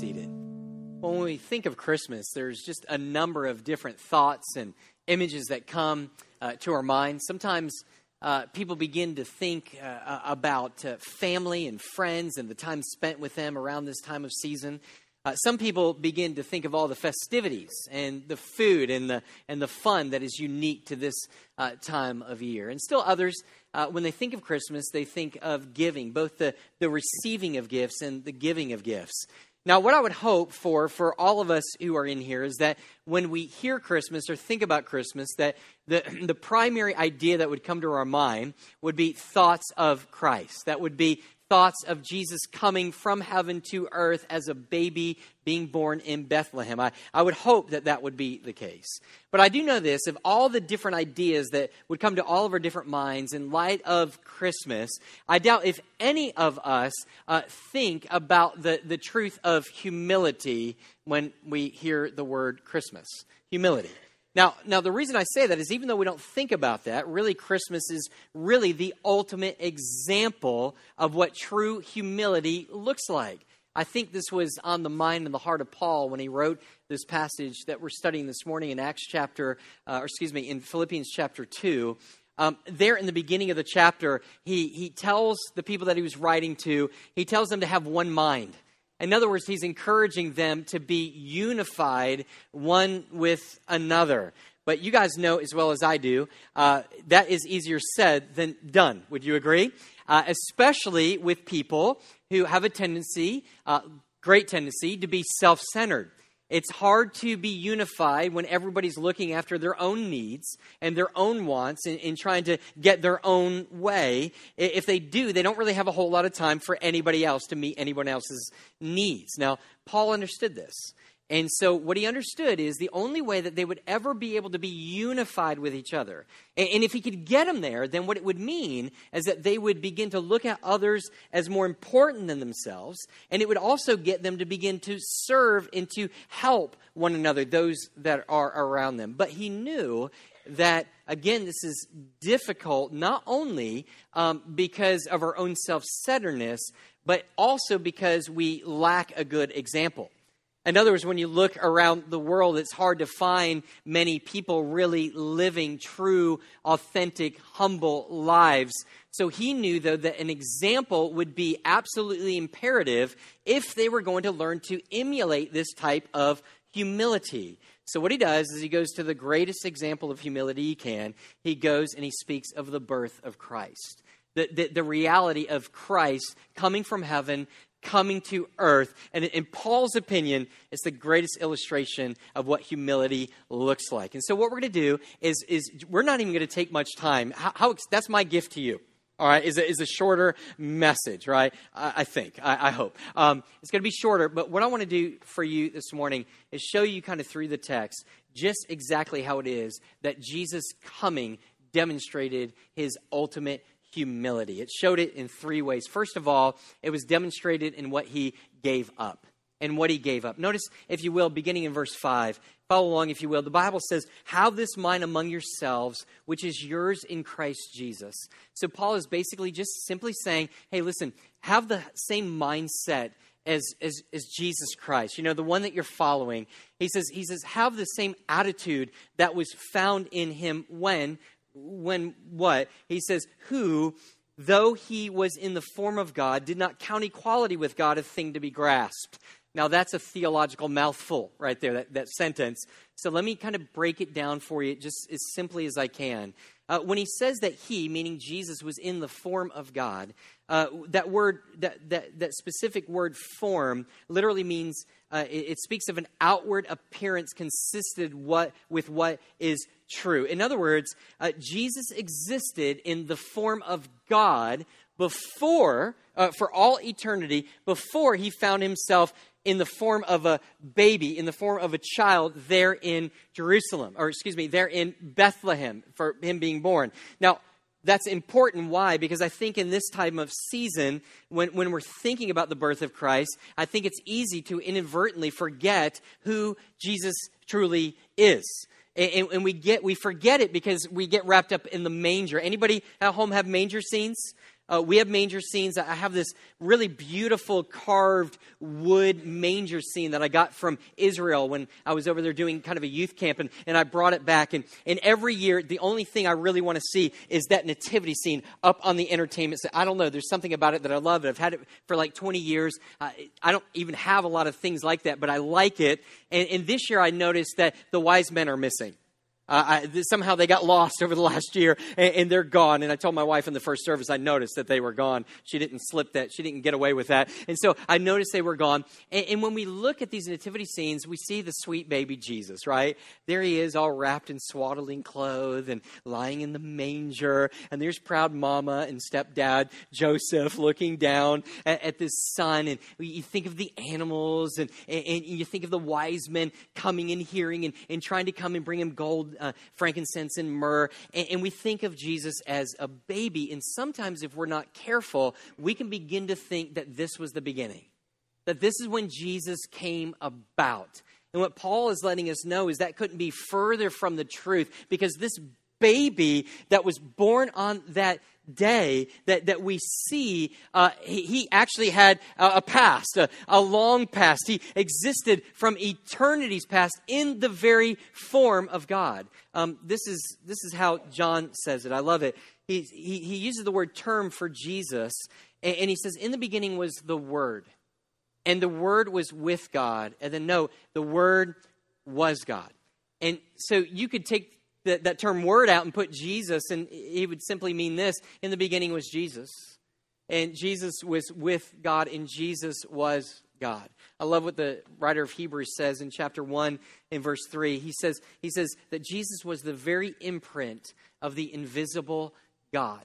seated. When we think of Christmas, there's just a number of different thoughts and images that come uh, to our minds. Sometimes uh, people begin to think uh, about uh, family and friends and the time spent with them around this time of season. Uh, some people begin to think of all the festivities and the food and the and the fun that is unique to this uh, time of year. And still others, when they think of Christmas, they think of giving, both the the receiving of gifts and the giving of gifts. Now, what I would hope for for all of us who are in here is that when we hear Christmas or think about Christmas, that the the primary idea that would come to our mind would be thoughts of Christ. That would be thoughts of Jesus coming from heaven to earth as a baby being born in Bethlehem. I, I would hope that that would be the case. But I do know this of all the different ideas that would come to all of our different minds in light of Christmas, I doubt if any of us uh, think about the, the truth of humility when we hear the word Christmas. Humility. Now, now the reason I say that is even though we don't think about that, really Christmas is really the ultimate example of what true humility looks like. I think this was on the mind and the heart of Paul when he wrote this passage that we're studying this morning in Acts chapter, uh, or excuse me, in Philippians chapter 2. Um, there in the beginning of the chapter, he, he tells the people that he was writing to, he tells them to have one mind. In other words, he's encouraging them to be unified one with another. But you guys know as well as I do, uh, that is easier said than done. Would you agree? Uh, especially with people who have a tendency, uh, great tendency, to be self centered. It's hard to be unified when everybody's looking after their own needs and their own wants and, and, trying to get their own way. If they do, they don't really have a whole lot of time for anybody else to meet anyone else's needs. Now, Paul understood this. And so, what he understood is the only way that they would ever be able to be unified with each other. And, if he could get them there, then what it would mean is that they would begin to look at others as more important than themselves. And it would also get them to begin to serve and to help one another, those that are around them. But he knew that, again, this is difficult not only um, because of our own self centeredness, but also because we lack a good example. In other words, when you look around the world, it's hard to find many people really living true, authentic, humble lives. So he knew, though, that an example would be absolutely imperative if they were going to learn to emulate this type of humility. So, what he does is he goes to the greatest example of humility he can. He goes and he speaks of the birth of Christ. The, the, the, reality of Christ coming from heaven, coming to earth. And in Paul's opinion, it's the greatest illustration of what humility looks like. And so, what we're going to do is, is we're not even going to take much time. How, how, that's my gift to you. All right, is a, is a shorter message, right? I, I think, I, I hope. Um, it's going to be shorter, but what I want to do for you this morning is show you kind of through the text just exactly how it is that Jesus coming demonstrated his ultimate humility. It showed it in three ways. First of all, it was demonstrated in what he gave up. And what he gave up. Notice, if you will, beginning in verse 5, follow along if you will. The Bible says, Have this mind among yourselves, which is yours in Christ Jesus. So Paul is basically just simply saying, Hey, listen, have the same mindset as, as, as Jesus Christ, you know, the one that you're following. He says, he says, have the same attitude that was found in him when when what? He says, Who, though he was in the form of God, did not count equality with God a thing to be grasped. Now, that's a theological mouthful right there, that, that sentence. So let me kind of break it down for you just as simply as I can. Uh, when he says that he, meaning Jesus, was in the form of God, uh, that word, that, that, that specific word form, literally means uh, it, it, speaks of an outward appearance consisted what, with what is true. In other words, uh, Jesus existed in the form of God before, uh, for all eternity, before he found himself in the form of a baby, in the form of a child there in Jerusalem, or excuse me, there in Bethlehem for him being born. Now, that's important. Why? Because I think in this time of season, when, when we're thinking about the birth of Christ, I think it's easy to inadvertently forget who Jesus truly is. And, and, we get we forget it because we get wrapped up in the manger. Anybody at home have manger scenes? Uh, we have manger scenes. I have this really beautiful carved wood manger scene that I got from Israel when I was over there doing kind of a youth camp, and, and I brought it back. And, and every year, the only thing I really want to see is that nativity scene up on the entertainment set. I don't know. There's something about it that I love. I've had it for like 20 years. Uh, I don't even have a lot of things like that, but I like it. And, and this year, I noticed that the wise men are missing. Uh, I, somehow they got lost over the last year and, and, they're gone. And I told my wife in the first service, I noticed that they were gone. She didn't slip that. She didn't get away with that. And so I noticed they were gone. And, and when we look at these nativity scenes, we see the sweet baby Jesus, right? There he is, all wrapped in swaddling clothes and lying in the manger. And there's proud mama and stepdad Joseph looking down at, at this son. And you think of the animals and, and, you think of the wise men coming and hearing and, and trying to come and bring him gold uh, frankincense and myrrh. And, and we think of Jesus as a baby. And sometimes, if we're not careful, we can begin to think that this was the beginning, that this is when Jesus came about. And what Paul is letting us know is that couldn't be further from the truth because this baby that was born on that day that, that we see, uh, he, he, actually had a, a past, a, a, long past. He existed from eternity's past in the very form of God. Um, this, is, this is how John says it. I love it. He, he, he uses the word term for Jesus, and, and he says, In the beginning was the Word, and the Word was with God. And then, no, the Word was God. And so you could take that, that term word out and put Jesus, and he would simply mean this in the beginning was Jesus. And Jesus was with God, and Jesus was God. I love what the writer of Hebrews says in chapter 1 in verse 3. He says, he says that Jesus was the very imprint of the invisible God.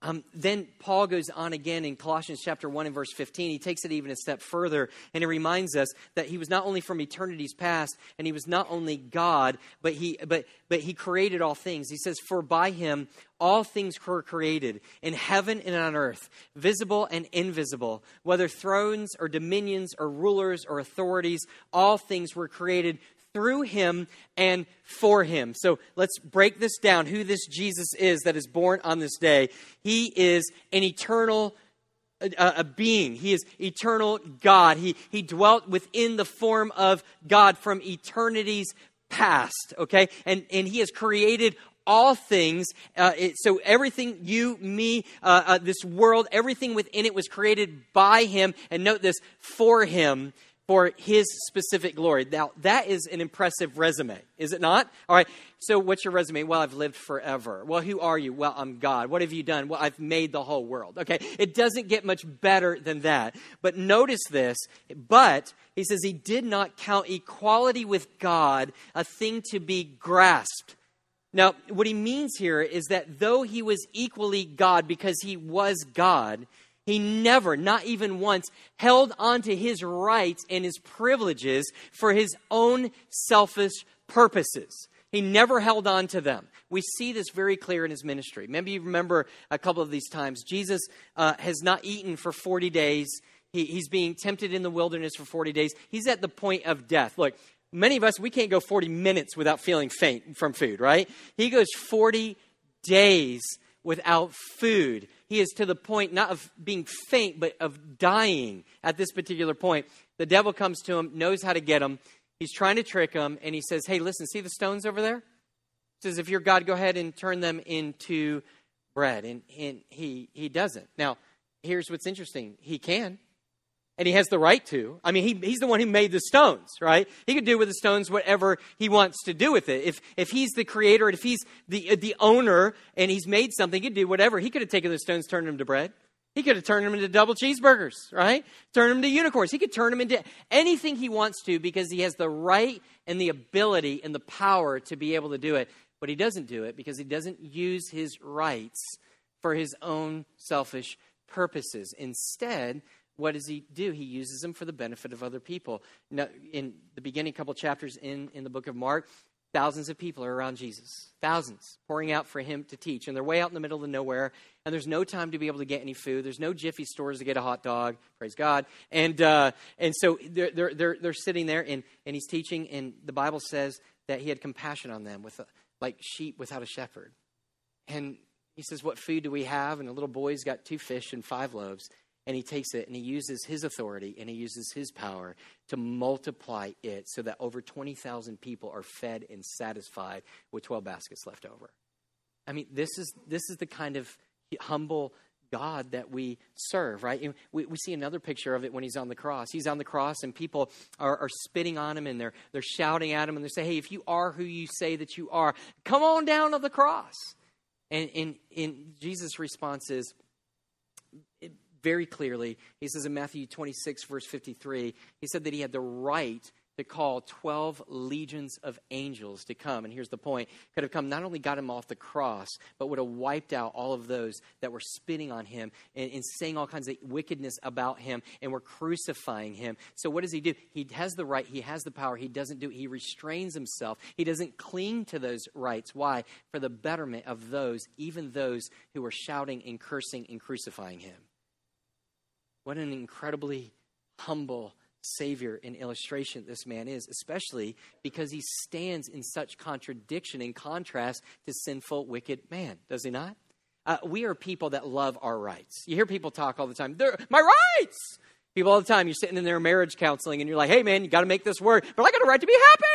Um, then Paul goes on again in Colossians chapter 1 and verse 15. He takes it even a step further and he reminds us that he was not only from eternity's past and he was not only God, but he, but, but he created all things. He says, For by him all things were created in heaven and on earth, visible and invisible, whether thrones or dominions or rulers or authorities, all things were created through him and for him. So let's break this down who this Jesus is that is born on this day. He is an eternal a, a, being. He is eternal God. He, he dwelt within the form of God from eternity's past, okay? And, and he has created all things. Uh, it, so everything, you, me, uh, uh, this world, everything within it was created by him. And note this, for him for his specific glory. Now, that is an impressive resume, is it not? All right, so what's your resume? Well, I've lived forever. Well, who are you? Well, I'm God. What have you done? Well, I've made the whole world. Okay, it doesn't get much better than that. But notice this, but he says he did not count equality with God a thing to be grasped. Now, what he means here is that though he was equally God because he was God, he never, not even once, held on to his rights and his privileges for his own selfish purposes. He never held on to them. We see this very clear in his ministry. Maybe you remember a couple of these times. Jesus uh, has not eaten for 40 days. He, he's being tempted in the wilderness for 40 days. He's at the point of death. Look, many of us, we can't go 40 minutes without feeling faint from food, right? He goes 40 days without food he is to the point not of being faint, but of dying at this particular point. The devil comes to him, knows how to get him. He's trying to trick him, and he says, Hey, listen, see the stones over there? He says, If you're God, go ahead and turn them into bread. And, and he, he doesn't. Now, here's what's interesting he can and he has the right to. I mean, he, he's the one who made the stones, right? He could do with the stones whatever he wants to do with it. If, if he's the creator if he's the, uh, the owner and he's made something, he could do whatever. He could have taken the stones, turned them to bread. He could have turned them into double cheeseburgers, right? Turned them to unicorns. He could turn them into anything he wants to because he has the right and the ability and the power to be able to do it. But he doesn't do it because he doesn't use his rights for his own selfish purposes. Instead, what does he do? He uses them for the benefit of other people. Now, in the beginning couple chapters in, in the book of Mark, thousands of people are around Jesus. Thousands pouring out for him to teach. And they're way out in the middle of nowhere. And there's no time to be able to get any food. There's no Jiffy stores to get a hot dog. Praise God. And, uh, and so they're, they're, they're, they're sitting there and, and he's teaching. And the Bible says that he had compassion on them with a, like sheep without a shepherd. And He says, What food do we have? And the little boy's got two fish and five loaves. And he takes it and he uses his authority and he uses his power to multiply it so that over 20,000 people are fed and satisfied with 12 baskets left over. I mean, this is, this is the kind of humble God that we serve, right? We, we see another picture of it when he's on the cross. He's on the cross and people are, are spitting on him and they're, they're shouting at him and they say, hey, if you are who you say that you are, come on down to the cross. And, and, and Jesus' response is very clearly, he says in Matthew 26, verse 53, he said that he had the right to call 12 legions of angels to come. And here's the point could have come, not only got him off the cross, but would have wiped out all of those that were spitting on him and, and, saying all kinds of wickedness about him and were crucifying him. So what does he do? He has the right, he has the power. He doesn't do, it, he restrains himself. He doesn't cling to those rights. Why? For the betterment of those, even those who were shouting and cursing and crucifying him. What an incredibly humble Savior and illustration this man is, especially because he stands in such contradiction and contrast to sinful, wicked man, does he not? Uh, we are people that love our rights. You hear people talk all the time, They're, my rights! People all the time, you're sitting in their marriage counseling and you're like, hey man, you got to make this work, but I got a right to be happy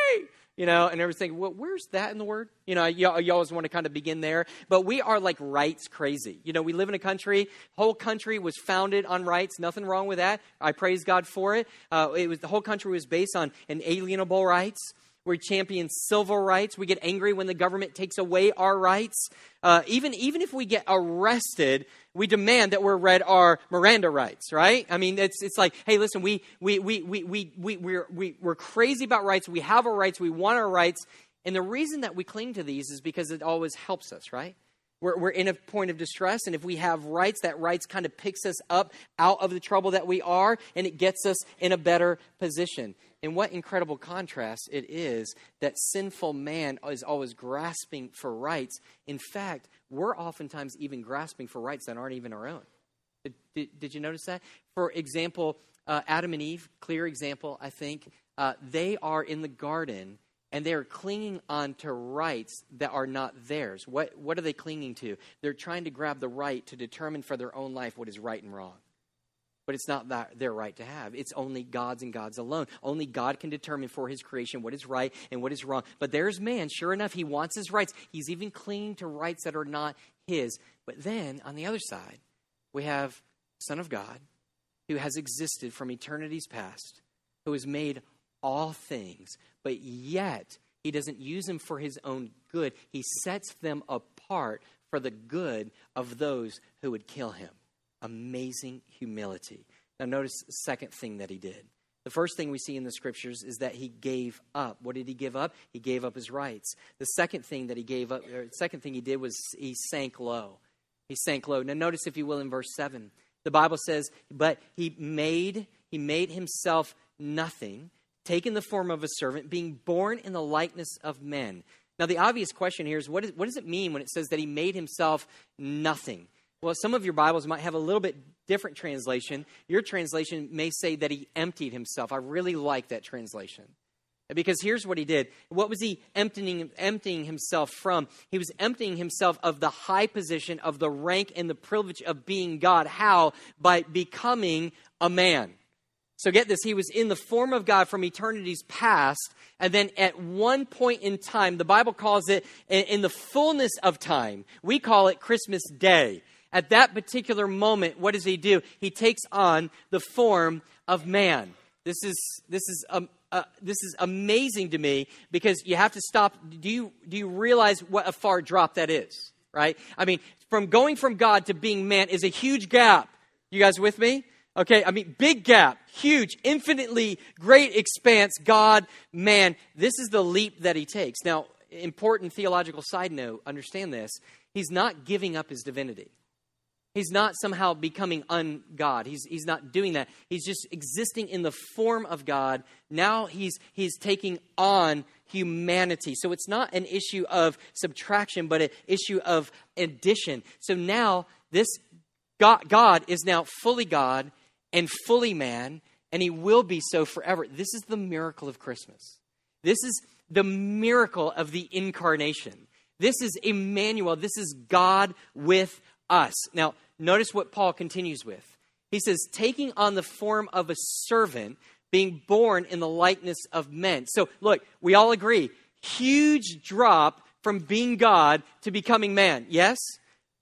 you know, and everything. Well, where's that in the word? You know, you, you, always want to kind of begin there. But we are like rights crazy. You know, we live in a country, whole country was founded on rights. Nothing wrong with that. I praise God for it. Uh, it was the whole country was based on inalienable rights. We champion civil rights. We get angry when the government takes away our rights. Uh, even, even if we get arrested, we demand that we're read our Miranda rights, right? I mean, it's, it's like, hey, listen, we, we, we, we, we, we, we're, we, we're crazy about rights. We have our rights. We want our rights. And the reason that we cling to these is because it always helps us, right? We're, we're in a point of distress, and if we have rights, that rights kind of picks us up out of the trouble that we are, and it gets us in a better position. And what incredible contrast it is that sinful man is always grasping for rights. In fact, we're oftentimes even grasping for rights that aren't even our own. Did, did, did you notice that? For example, uh, Adam and Eve, clear example, I think. Uh, they are in the garden and they are clinging on to rights that are not theirs. What, what are they clinging to? They're trying to grab the right to determine for their own life what is right and wrong. But it's not that their right to have. It's only God's and God's alone. Only God can determine for his creation what is right and what is wrong. But there's man, sure enough, he wants his rights. He's even clinging to rights that are not his. But then, on the other side, we have Son of God, who has existed from eternity's past, who has made all things, but yet he doesn't use them for his own good. He sets them apart for the good of those who would kill him. Amazing humility. Now, notice the second thing that he did. The first thing we see in the scriptures is that he gave up. What did he give up? He gave up his rights. The second thing that he gave up, or the second thing he did was he sank low. He sank low. Now notice if you will in verse 7. The Bible says, "But he made he made himself nothing taking the form of a servant, being born in the likeness of men. Now, the obvious question here is what, is, what does it mean when it says that he made himself nothing? Well, some of your Bibles might have a little bit different translation. Your translation may say that he emptied himself. I really like that translation. Because here's what he did. What was he emptying, emptying himself from? He was emptying himself of the high position, of the rank and the privilege of being God. How? By becoming a man. So get this, he was in the form of God from eternity's past, and then at one point in time, the Bible calls it in the fullness of time. We call it Christmas Day. At that particular moment, what does he do? He takes on the form of man. This is this is um, uh, this is amazing to me because you have to stop. Do you do you realize what a far drop that is? Right? I mean, from going from God to being man is a huge gap. You guys with me? Okay, I mean, big gap, huge, infinitely great expanse, God, man. This is the leap that he takes. Now, important theological side note understand this. He's not giving up his divinity. He's not somehow becoming ungod. He's, he's not doing that. He's just existing in the form of God. Now he's, he's taking on humanity. So it's not an issue of subtraction, but an issue of addition. So now this God, God is now fully God and fully man, and he will be so forever. This is the miracle of Christmas. This is the miracle of the incarnation. This is Emmanuel. This is God with us. Now, notice what Paul continues with. He says, taking on the form of a servant, being born in the likeness of men. So, look, we all agree huge drop from being God to becoming man. Yes?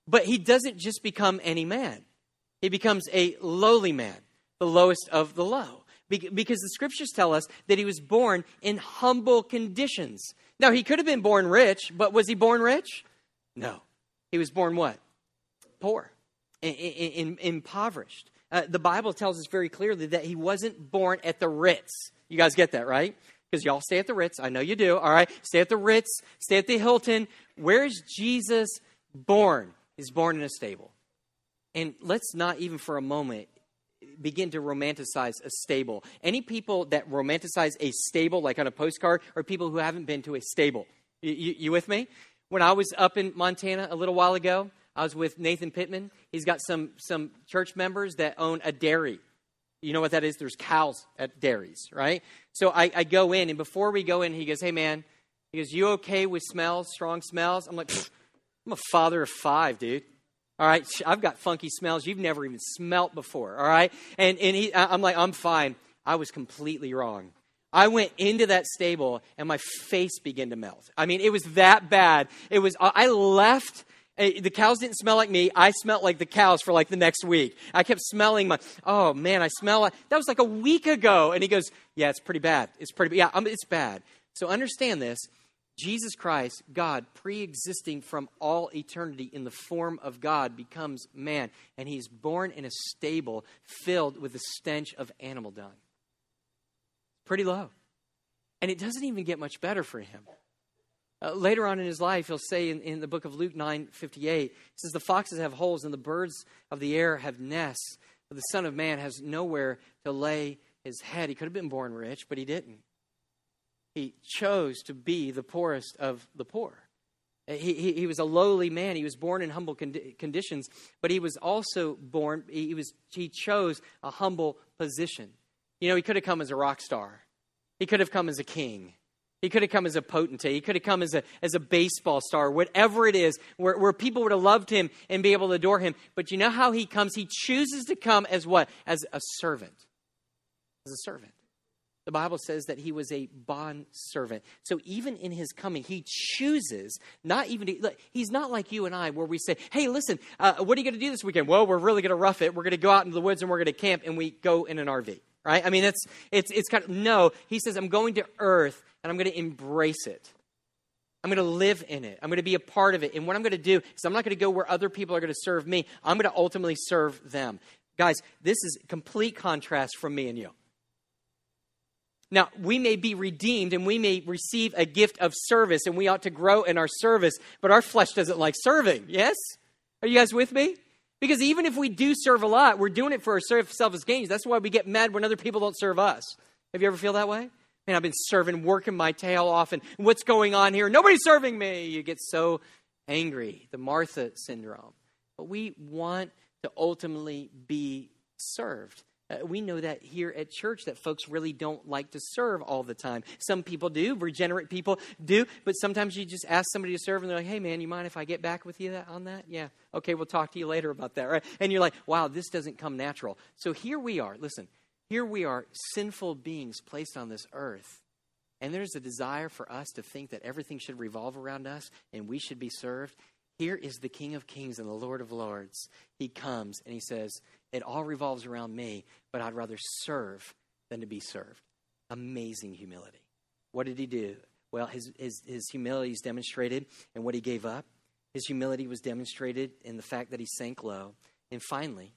But he doesn't just become any man, he becomes a lowly man, the lowest of the low. Because the scriptures tell us that he was born in humble conditions. Now, he could have been born rich, but was he born rich? No. He was born what? Poor, in, in, impoverished. Uh, the Bible tells us very clearly that he wasn't born at the Ritz. You guys get that, right? Because y'all stay at the Ritz. I know you do. All right. Stay at the Ritz, stay at the Hilton. Where's Jesus born? He's born in a stable. And let's not even for a moment begin to romanticize a stable. Any people that romanticize a stable, like on a postcard, are people who haven't been to a stable. You, you, you with me? When I was up in Montana a little while ago, I was with Nathan Pittman. He's got some, some church members that own a dairy. You know what that is? There's cows at dairies, right? So I, I go in, and before we go in, he goes, Hey, man, he goes, You okay with smells, strong smells? I'm like, I'm a father of five, dude. All right, I've got funky smells you've never even smelt before. All right, and and he, I'm like, I'm fine. I was completely wrong. I went into that stable and my face began to melt. I mean, it was that bad. It was. I left the cows didn't smell like me. I smelled like the cows for like the next week. I kept smelling my, oh man, I smell like, that was like a week ago. And he goes, yeah, it's pretty bad. It's pretty, yeah, um, it's bad. So understand this. Jesus Christ, God, pre existing from all eternity in the form of God, becomes man. And he's born in a stable filled with the stench of animal dung. Pretty low. And it doesn't even get much better for him. Uh, later on in his life, he'll say in, in the book of Luke 9 58, he says, The foxes have holes and the birds of the air have nests, but the Son of Man has nowhere to lay his head. He could have been born rich, but he didn't. He chose to be the poorest of the poor. Uh, he, he, he was a lowly man. He was born in humble condi- conditions, but he was also born, he, was, he chose a humble position. You know, he could have come as a rock star, he could have come as a king. He could have come as a potentate. He could have come as a, as a baseball star, whatever it is, where, where people would have loved him and be able to adore him. But you know how he comes? He chooses to come as what? As a servant. As a servant. The Bible says that he was a bond servant. So even in his coming, he chooses not even to, he's not like you and I, where we say, hey, listen, uh, what are you going to do this weekend? Well, we're really going to rough it. We're going to go out into the woods and we're going to camp and we go in an RV, right? I mean, it's, it's, it's kind of, no, he says, I'm going to earth and I'm going to embrace it. I'm going to live in it. I'm going to be a part of it. And what I'm going to do is I'm not going to go where other people are going to serve me. I'm going to ultimately serve them. Guys, this is complete contrast from me and you. Now, we may be redeemed and we may receive a gift of service and we ought to grow in our service, but our flesh doesn't like serving. Yes? Are you guys with me? Because even if we do serve a lot, we're doing it for our selfish gains. That's why we get mad when other people don't serve us. Have you ever feel that way? Man, I've been serving, working my tail off, and what's going on here? Nobody's serving me. You get so angry, the Martha syndrome. But we want to ultimately be served. Uh, we know that here at church that folks really don't like to serve all the time. Some people do, regenerate people do, but sometimes you just ask somebody to serve and they're like, hey man, you mind if I get back with you on that? Yeah. Okay, we'll talk to you later about that, right? And you're like, wow, this doesn't come natural. So here we are. Listen, here we are, sinful beings placed on this earth. And there's a desire for us to think that everything should revolve around us and we should be served. Here is the King of Kings and the Lord of Lords. He comes and he says, It all revolves around me, but I'd rather serve than to be served. Amazing humility. What did he do? Well, his, his, his humility is demonstrated in what he gave up. His humility was demonstrated in the fact that he sank low. And finally,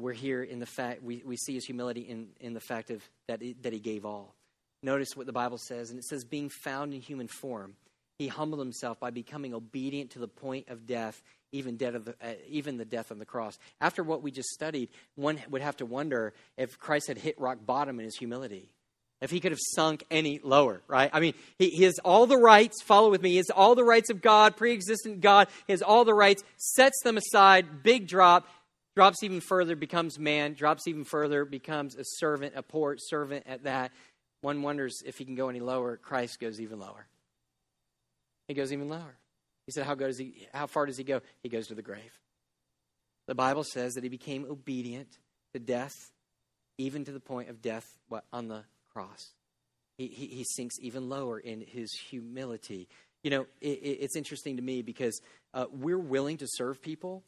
we're here in the fact, we, we see his humility in, in the fact of that, he, that he gave all. Notice what the Bible says, and it says, being found in human form, he humbled himself by becoming obedient to the point of death, even, death of the, uh, even the death on the cross. After what we just studied, one would have to wonder if Christ had hit rock bottom in his humility. If he could have sunk any lower, right? I mean, he, he has all the rights, follow with me, he has all the rights of God, pre existent God, he has all the rights, sets them aside, big drop, drops even further, becomes man, drops even further, becomes a servant, a poor servant at that. One wonders if he can go any lower. Christ goes even lower. He goes even lower. He said, how, goes he, how far does he go? He goes to the grave. The Bible says that he became obedient to death, even to the point of death what, on the cross. He, he, he sinks even lower in his humility. You know, it, it's interesting to me because uh, we're willing to serve people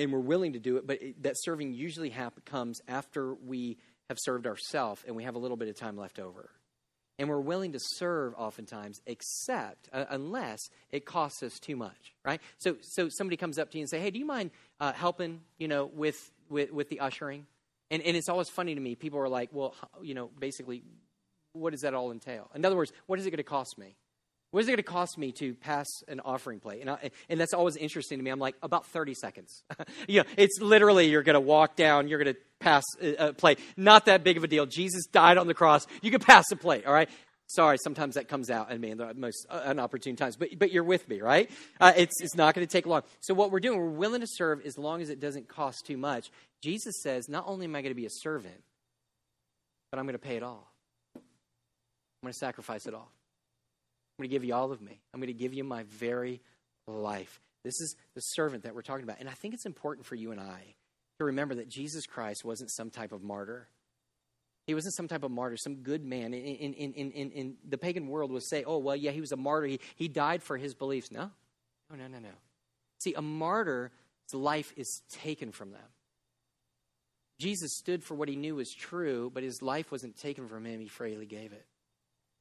and we're willing to do it, but it, that serving usually hap- comes after we have served ourselves and we have a little bit of time left over. And we're willing to serve oftentimes, except uh, unless it costs us too much, right? So, so somebody comes up to you and say, "Hey, do you mind uh, helping, you know, with, with with the ushering?" And and it's always funny to me. People are like, "Well, you know, basically, what does that all entail?" In other words, what is it going to cost me? What is it going to cost me to pass an offering plate? And, I, and that's always interesting to me. I'm like, about 30 seconds. you know, it's literally you're going to walk down, you're going to pass a, a plate. Not that big of a deal. Jesus died on the cross. You can pass a plate, all right? Sorry, sometimes that comes out in me in the most uh, unopportune times, but, but you're with me, right? Uh, it's, it's not going to take long. So, what we're doing, we're willing to serve as long as it doesn't cost too much. Jesus says, not only am I going to be a servant, but I'm going to pay it all. I'm going to sacrifice it all. I'm going to give you all of me. I'm going to give you my very life. This is the servant that we're talking about. And I think it's important for you and I to remember that Jesus Christ wasn't some type of martyr. He wasn't some type of martyr, some good man. In, in, in, in, in the pagan world would say, oh, well, yeah, he was a martyr. He, he died for his beliefs. No, no, no, no, no. See, a martyr's life is taken from them. Jesus stood for what he knew was true, but his life wasn't taken from him. He freely gave it.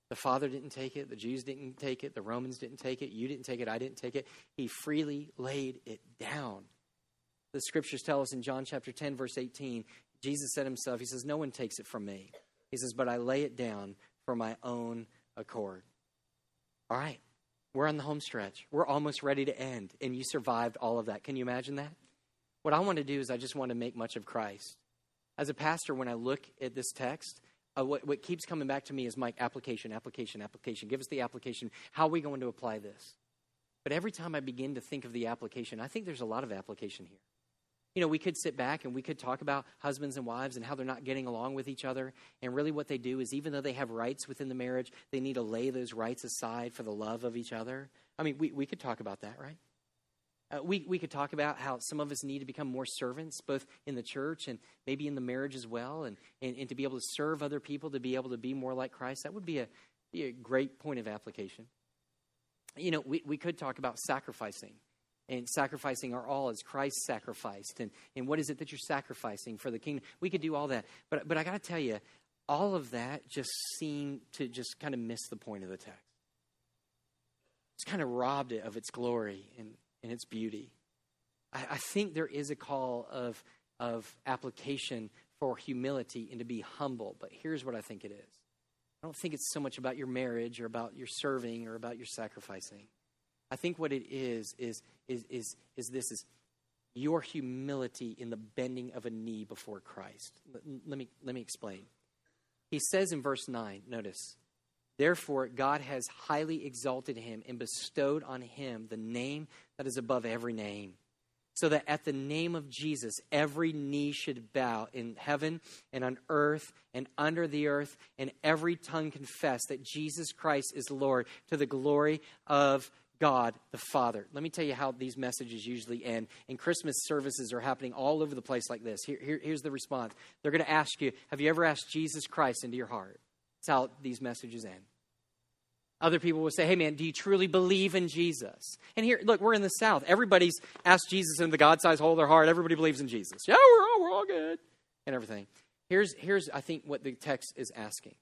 The Father didn't take it. The Jews didn't take it. The Romans didn't take it. You didn't take it. I didn't take it. He freely laid it down. The scriptures tell us in John chapter 10, verse 18, Jesus said himself, He says, No one takes it from me. He says, But I lay it down for my own accord. All right, we're on the home stretch. We're almost ready to end, and you survived all of that. Can you imagine that? What I want to do is I just want to make much of Christ. As a pastor, when I look at this text, uh, what, what keeps coming back to me is Mike, application, application, application. Give us the application. How are we going to apply this? But every time I begin to think of the application, I think there's a lot of application here. You know, we could sit back and we could talk about husbands and wives and how they're not getting along with each other. And really, what they do is, even though they have rights within the marriage, they need to lay those rights aside for the love of each other. I mean, we, we could talk about that, right? Uh, we, we could talk about how some of us need to become more servants, both in the church and maybe in the marriage as well, and, and, and to be able to serve other people, to be able to be more like Christ. That would be a, be a great point of application. You know, we, we could talk about sacrificing and sacrificing our all as Christ sacrificed. And, and what is it that you're sacrificing for the kingdom? We could do all that. But, but I got to tell you, all of that just seemed to just kind of miss the point of the text. It's kind of robbed it of its glory and and its beauty. I, I think there is a call of, of application for humility and to be humble, but here's what I think it is. I don't think it's so much about your marriage or about your serving or about your sacrificing. I think what it is is is is is this is your humility in the bending of a knee before Christ. Let me let me explain. He says in verse 9, notice, Therefore, God has highly exalted him and bestowed on him the name that is above every name, so that at the name of Jesus, every knee should bow in heaven and on earth and under the earth, and every tongue confess that Jesus Christ is Lord to the glory of God the Father. Let me tell you how these messages usually end. And Christmas services are happening all over the place like this. Here, here, here's the response they're going to ask you Have you ever asked Jesus Christ into your heart? That's how these messages end. Other people will say, hey man, do you truly believe in Jesus? And here, look, we're in the South. Everybody's asked Jesus into the God sized hole of their heart. Everybody believes in Jesus. Yeah, we're all, we're all good. And everything. Here's, here's, I think, what the text is asking.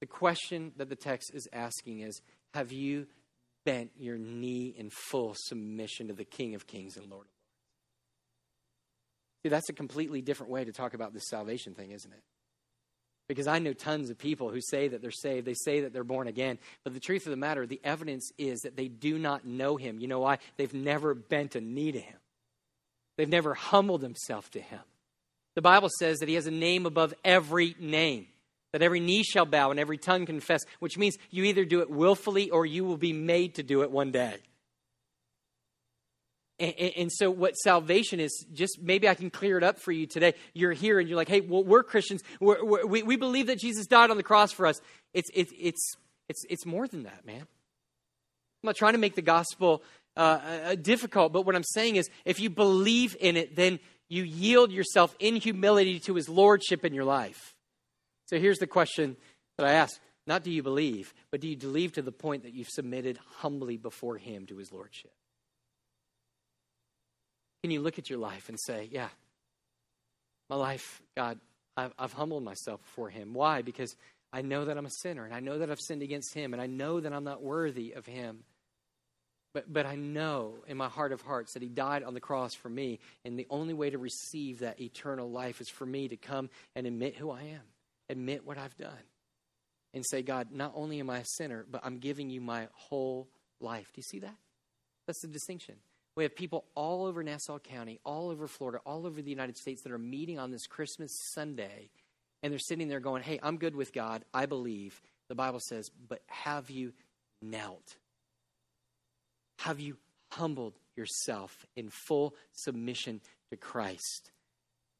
The question that the text is asking is Have you bent your knee in full submission to the King of Kings and Lord of Lords? See, that's a completely different way to talk about this salvation thing, isn't it? Because I know tons of people who say that they're saved, they say that they're born again. But the truth of the matter, the evidence is that they do not know him. You know why? They've never bent a knee to him, they've never humbled themselves to him. The Bible says that he has a name above every name, that every knee shall bow and every tongue confess, which means you either do it willfully or you will be made to do it one day. And, and, so, what salvation is, just maybe I can clear it up for you today. You're here and you're like, hey, well, we're Christians. We're, we're, we we believe that Jesus died on the cross for us. It's, it's, it's, it's, it's more than that, man. I'm not trying to make the gospel uh, uh, difficult, but what I'm saying is if you believe in it, then you yield yourself in humility to his lordship in your life. So here's the question that I ask not do you believe, but do you believe to the point that you've submitted humbly before him to his lordship? Can you look at your life and say, yeah, my life, God, I've, I've humbled myself before him. Why? Because I know that I'm a sinner, and I know that I've sinned against him, and I know that I'm not worthy of him. But, but I know in my heart of hearts that he died on the cross for me, and the only way to receive that eternal life is for me to come and admit who I am, admit what I've done, and say, God, not only am I a sinner, but I'm giving you my whole life. Do you see that? That's the distinction. We have people all over Nassau County, all over Florida, all over the United States that are meeting on this Christmas Sunday and they're sitting there going, Hey, I'm good with God. I believe. The Bible says, But have you knelt? Have you humbled yourself in full submission to Christ?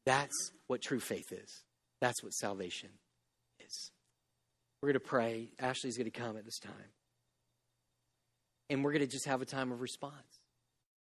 That's what true faith is. That's what salvation is. We're going to pray. Ashley's going to come at this time. And we're going to just have a time of response.